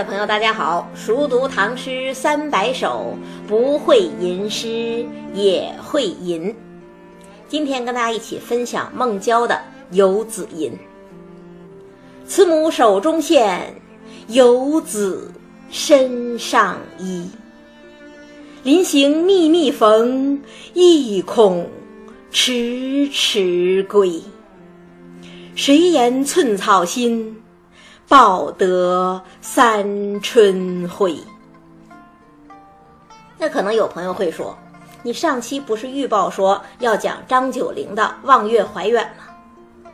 的朋友，大家好！熟读唐诗三百首，不会吟诗也会吟。今天跟大家一起分享孟郊的《游子吟》：慈母手中线，游子身上衣。临行密密缝，意恐迟迟归。谁言寸草心？报得三春晖。那可能有朋友会说，你上期不是预报说要讲张九龄的《望月怀远》吗？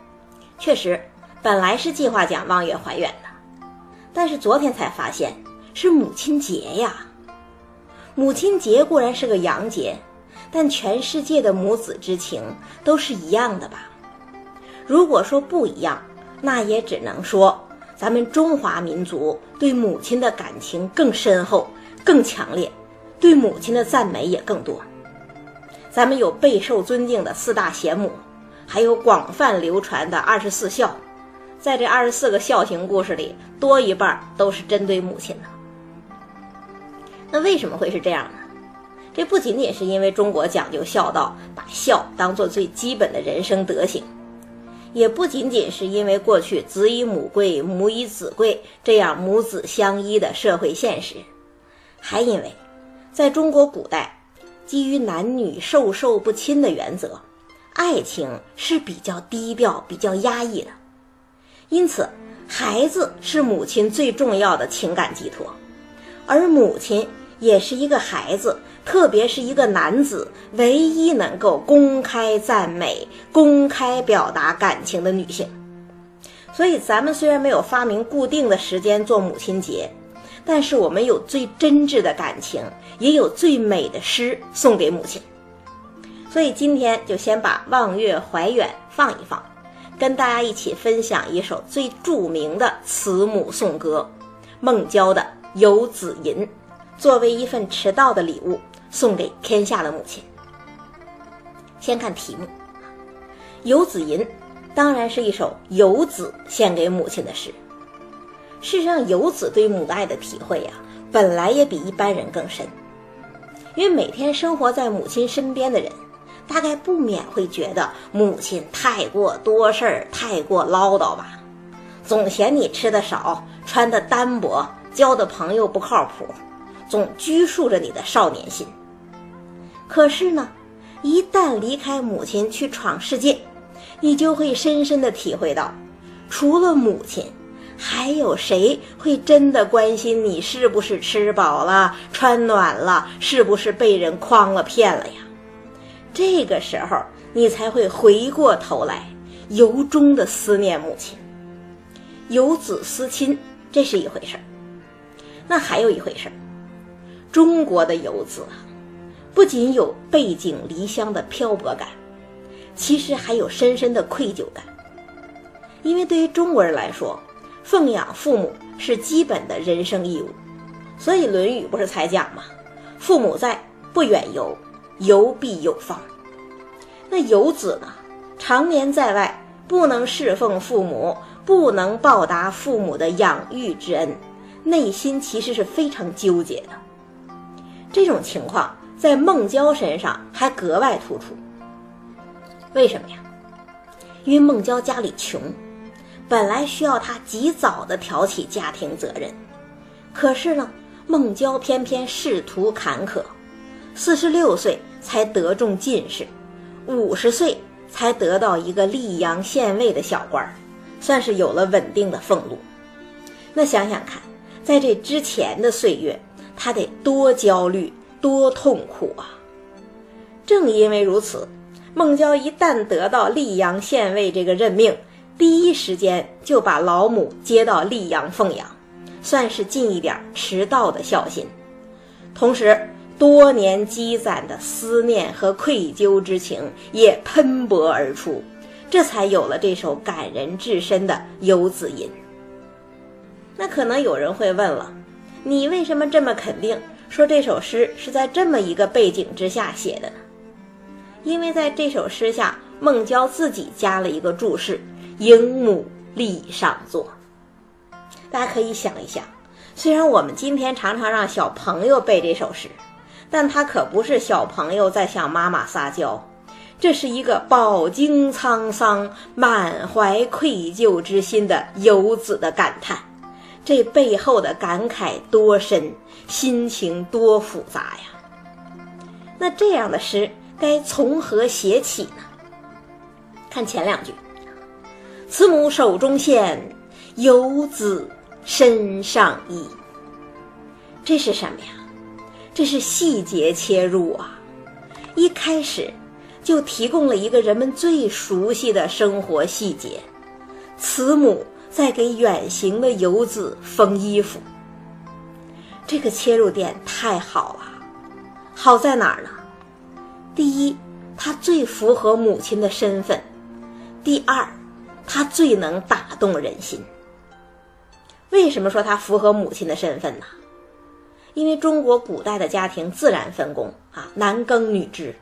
确实，本来是计划讲《望月怀远》的，但是昨天才发现是母亲节呀。母亲节固然是个洋节，但全世界的母子之情都是一样的吧？如果说不一样，那也只能说。咱们中华民族对母亲的感情更深厚、更强烈，对母亲的赞美也更多。咱们有备受尊敬的四大贤母，还有广泛流传的二十四孝，在这二十四个孝行故事里，多一半都是针对母亲的。那为什么会是这样呢？这不仅仅是因为中国讲究孝道，把孝当做最基本的人生德行。也不仅仅是因为过去子以母贵，母以子贵这样母子相依的社会现实，还因为，在中国古代，基于男女授受不亲的原则，爱情是比较低调、比较压抑的，因此，孩子是母亲最重要的情感寄托，而母亲也是一个孩子。特别是一个男子唯一能够公开赞美、公开表达感情的女性，所以咱们虽然没有发明固定的时间做母亲节，但是我们有最真挚的感情，也有最美的诗送给母亲。所以今天就先把《望月怀远》放一放，跟大家一起分享一首最著名的慈母颂歌——孟郊的《游子吟》，作为一份迟到的礼物。送给天下的母亲。先看题目，《游子吟》当然是一首游子献给母亲的诗。事实上，游子对母爱的体会呀，本来也比一般人更深。因为每天生活在母亲身边的人，大概不免会觉得母亲太过多事儿、太过唠叨吧，总嫌你吃的少、穿的单薄、交的朋友不靠谱。总拘束着你的少年心。可是呢，一旦离开母亲去闯世界，你就会深深的体会到，除了母亲，还有谁会真的关心你是不是吃饱了、穿暖了，是不是被人诓了、骗了呀？这个时候，你才会回过头来，由衷的思念母亲。有子思亲，这是一回事儿。那还有一回事儿。中国的游子啊，不仅有背井离乡的漂泊感，其实还有深深的愧疚感。因为对于中国人来说，奉养父母是基本的人生义务，所以《论语》不是才讲吗？父母在，不远游，游必有方。那游子呢，常年在外，不能侍奉父母，不能报答父母的养育之恩，内心其实是非常纠结的。这种情况在孟郊身上还格外突出。为什么呀？因为孟郊家里穷，本来需要他及早的挑起家庭责任，可是呢，孟郊偏偏仕途坎坷，四十六岁才得中进士，五十岁才得到一个溧阳县尉的小官儿，算是有了稳定的俸禄。那想想看，在这之前的岁月。他得多焦虑，多痛苦啊！正因为如此，孟郊一旦得到溧阳县尉这个任命，第一时间就把老母接到溧阳奉养，算是尽一点迟到的孝心。同时，多年积攒的思念和愧疚之情也喷薄而出，这才有了这首感人至深的《游子吟》。那可能有人会问了。你为什么这么肯定说这首诗是在这么一个背景之下写的呢？因为在这首诗下，孟郊自己加了一个注释：“迎母立上座。”大家可以想一想，虽然我们今天常常让小朋友背这首诗，但它可不是小朋友在向妈妈撒娇，这是一个饱经沧桑、满怀愧疚之心的游子的感叹。这背后的感慨多深，心情多复杂呀！那这样的诗该从何写起呢？看前两句：“慈母手中线，游子。”身上衣，这是什么呀？这是细节切入啊！一开始就提供了一个人们最熟悉的生活细节：慈母在给远行的游子缝衣服。这个切入点太好了，好在哪儿呢？第一，它最符合母亲的身份；第二，它最能打动人心。为什么说它符合母亲的身份呢？因为中国古代的家庭自然分工啊，男耕女织，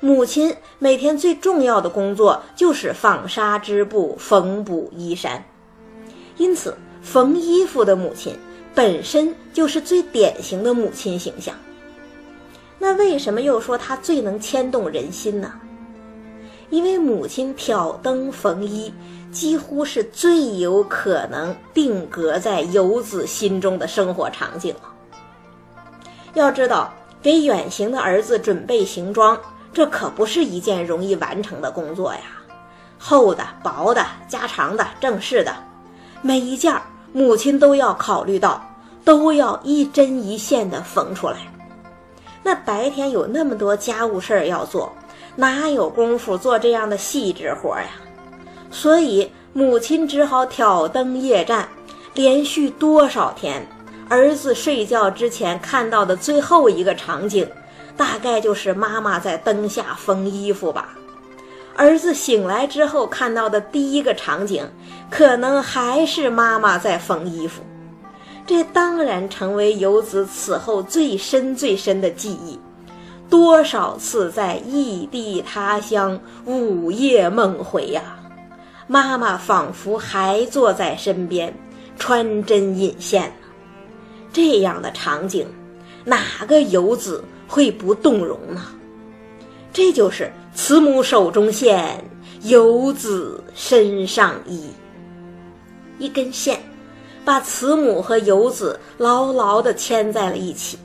母亲每天最重要的工作就是纺纱织布、缝补衣衫，因此缝衣服的母亲本身就是最典型的母亲形象。那为什么又说她最能牵动人心呢？因为母亲挑灯缝衣。几乎是最有可能定格在游子心中的生活场景了。要知道，给远行的儿子准备行装，这可不是一件容易完成的工作呀。厚的、薄的、加长的、正式的，每一件儿母亲都要考虑到，都要一针一线的缝出来。那白天有那么多家务事儿要做，哪有功夫做这样的细致活呀？所以，母亲只好挑灯夜战，连续多少天，儿子睡觉之前看到的最后一个场景，大概就是妈妈在灯下缝衣服吧。儿子醒来之后看到的第一个场景，可能还是妈妈在缝衣服。这当然成为游子此后最深最深的记忆。多少次在异地他乡，午夜梦回呀！妈妈仿佛还坐在身边，穿针引线。这样的场景，哪个游子会不动容呢？这就是慈母手中线，游子身上衣。一根线，把慈母和游子牢牢地牵在了一起。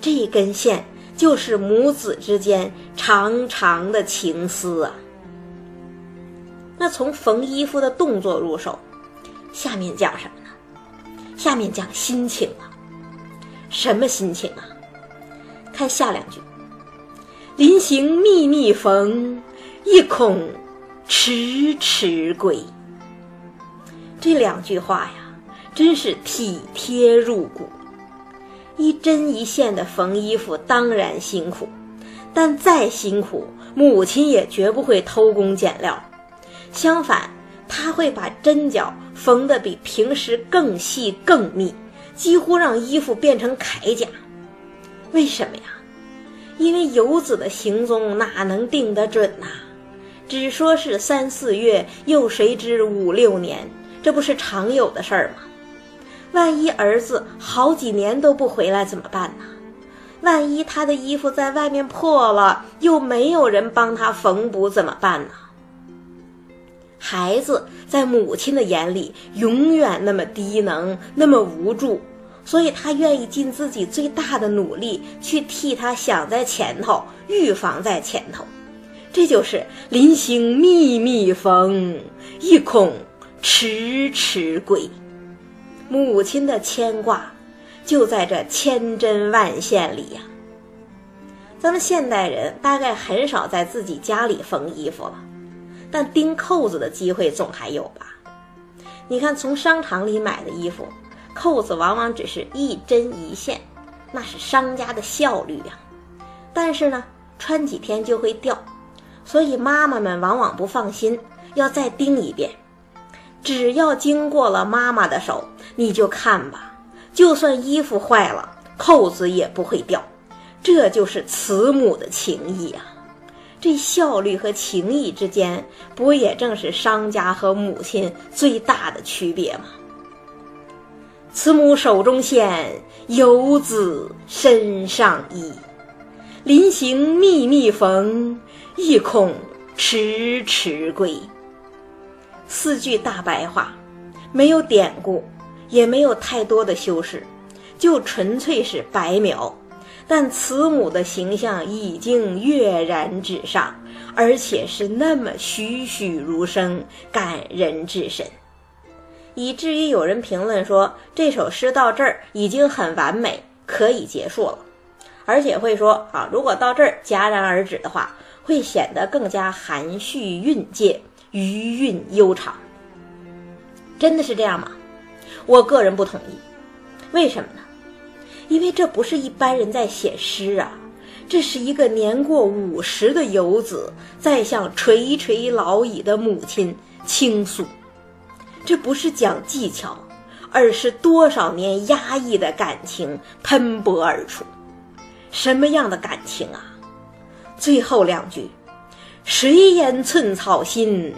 这根线，就是母子之间长长的情丝啊。那从缝衣服的动作入手，下面讲什么呢？下面讲心情啊，什么心情啊？看下两句：“临行密密缝，意恐迟迟归。”这两句话呀，真是体贴入骨。一针一线的缝衣服当然辛苦，但再辛苦，母亲也绝不会偷工减料。相反，他会把针脚缝得比平时更细更密，几乎让衣服变成铠甲。为什么呀？因为游子的行踪哪能定得准呐？只说是三四月，又谁知五六年？这不是常有的事儿吗？万一儿子好几年都不回来怎么办呢？万一他的衣服在外面破了，又没有人帮他缝补怎么办呢？孩子在母亲的眼里永远那么低能，那么无助，所以他愿意尽自己最大的努力去替他想在前头，预防在前头。这就是临行密密缝，意恐迟迟归。母亲的牵挂就在这千针万线里呀。咱们现代人大概很少在自己家里缝衣服了。但钉扣子的机会总还有吧？你看，从商场里买的衣服，扣子往往只是一针一线，那是商家的效率呀。但是呢，穿几天就会掉，所以妈妈们往往不放心，要再钉一遍。只要经过了妈妈的手，你就看吧，就算衣服坏了，扣子也不会掉。这就是慈母的情谊啊！这效率和情谊之间，不也正是商家和母亲最大的区别吗？慈母手中线，游子身上衣。临行密密缝，意恐迟迟归。四句大白话，没有典故，也没有太多的修饰，就纯粹是白描。但慈母的形象已经跃然纸上，而且是那么栩栩如生，感人至深，以至于有人评论说这首诗到这儿已经很完美，可以结束了。而且会说啊，如果到这儿戛然而止的话，会显得更加含蓄蕴藉，余韵悠长。真的是这样吗？我个人不同意。为什么呢？因为这不是一般人在写诗啊，这是一个年过五十的游子在向垂垂老矣的母亲倾诉。这不是讲技巧，而是多少年压抑的感情喷薄而出。什么样的感情啊？最后两句：“谁言寸草心，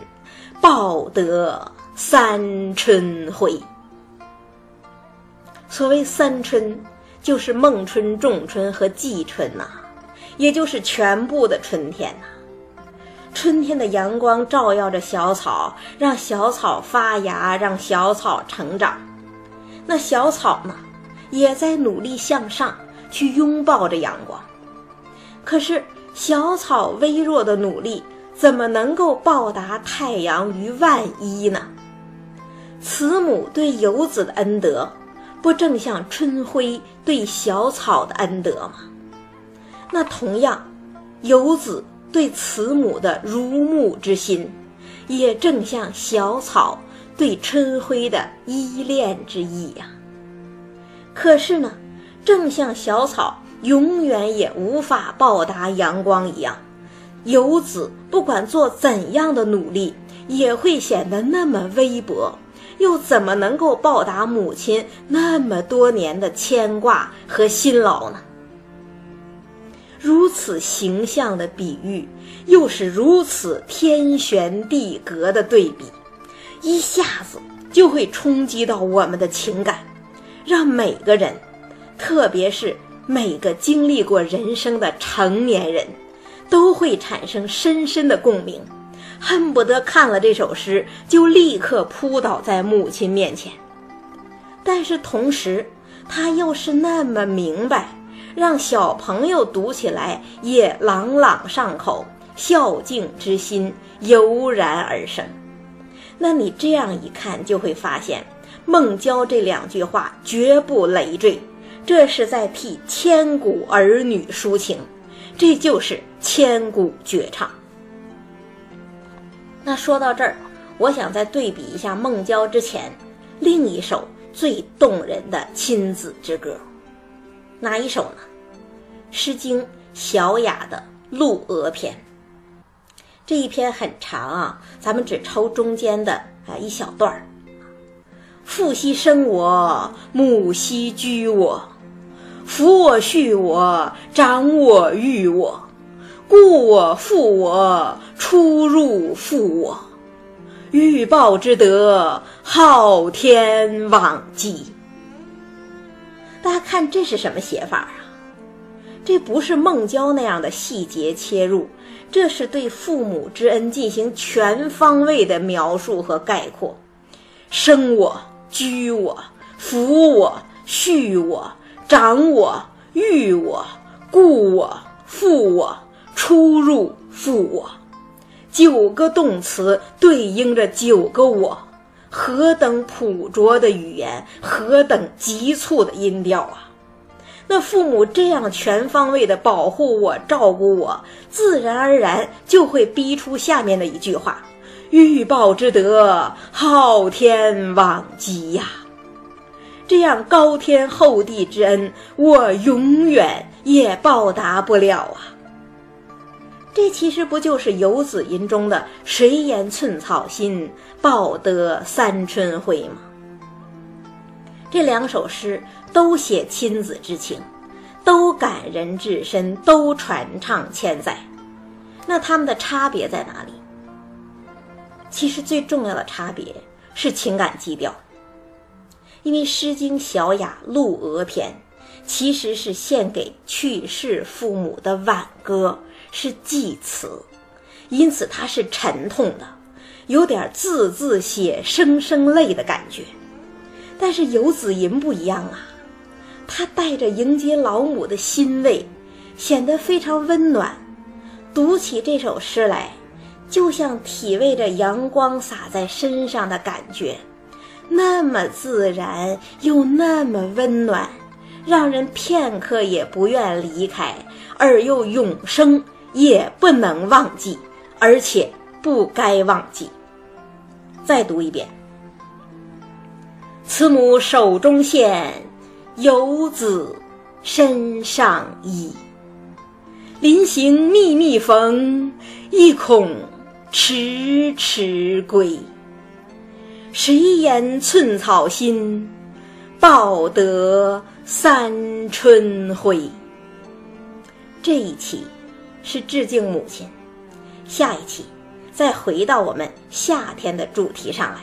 报得三春晖。”所谓三春。就是孟春、仲春和季春呐，也就是全部的春天呐。春天的阳光照耀着小草，让小草发芽，让小草成长。那小草呢，也在努力向上，去拥抱着阳光。可是小草微弱的努力，怎么能够报答太阳于万一呢？慈母对游子的恩德。不正像春晖对小草的恩德吗？那同样，游子对慈母的如沐之心，也正像小草对春晖的依恋之意呀。可是呢，正像小草永远也无法报答阳光一样，游子不管做怎样的努力，也会显得那么微薄。又怎么能够报答母亲那么多年的牵挂和辛劳呢？如此形象的比喻，又是如此天旋地隔的对比，一下子就会冲击到我们的情感，让每个人，特别是每个经历过人生的成年人，都会产生深深的共鸣。恨不得看了这首诗就立刻扑倒在母亲面前，但是同时他又是那么明白，让小朋友读起来也朗朗上口，孝敬之心油然而生。那你这样一看，就会发现孟郊这两句话绝不累赘，这是在替千古儿女抒情，这就是千古绝唱。那说到这儿，我想再对比一下孟郊之前另一首最动人的亲子之歌，哪一首呢？《诗经·小雅》的《鹿鹅篇》。这一篇很长啊，咱们只抽中间的啊一小段儿。父兮生我，母兮居我，抚我畜我，长我育我。故我负我，出入负我，欲报之德，昊天罔极。大家看这是什么写法啊？这不是孟郊那样的细节切入，这是对父母之恩进行全方位的描述和概括。生我、居我、抚我、畜我、长我、育我、故我、负我。出入负我，九个动词对应着九个我，何等朴拙的语言，何等急促的音调啊！那父母这样全方位的保护我、照顾我，自然而然就会逼出下面的一句话：“欲报之德，昊天罔极呀！”这样高天厚地之恩，我永远也报答不了啊！这其实不就是《游子吟》中的“谁言寸草心，报得三春晖”吗？这两首诗都写亲子之情，都感人至深，都传唱千载。那他们的差别在哪里？其实最重要的差别是情感基调。因为《诗经·小雅·鹿娥篇》其实是献给去世父母的挽歌，是祭词，因此它是沉痛的，有点字字写声声泪的感觉。但是《游子吟》不一样啊，它带着迎接老母的欣慰，显得非常温暖。读起这首诗来，就像体味着阳光洒在身上的感觉。那么自然又那么温暖，让人片刻也不愿离开，而又永生也不能忘记，而且不该忘记。再读一遍：慈母手中线，游子身上衣。临行密密缝，意恐迟迟归。谁言寸草心，报得三春晖。这一期是致敬母亲，下一期再回到我们夏天的主题上来，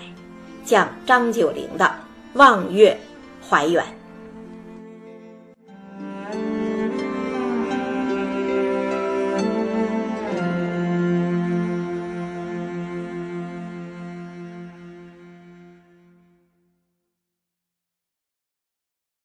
讲张九龄的《望月怀远》。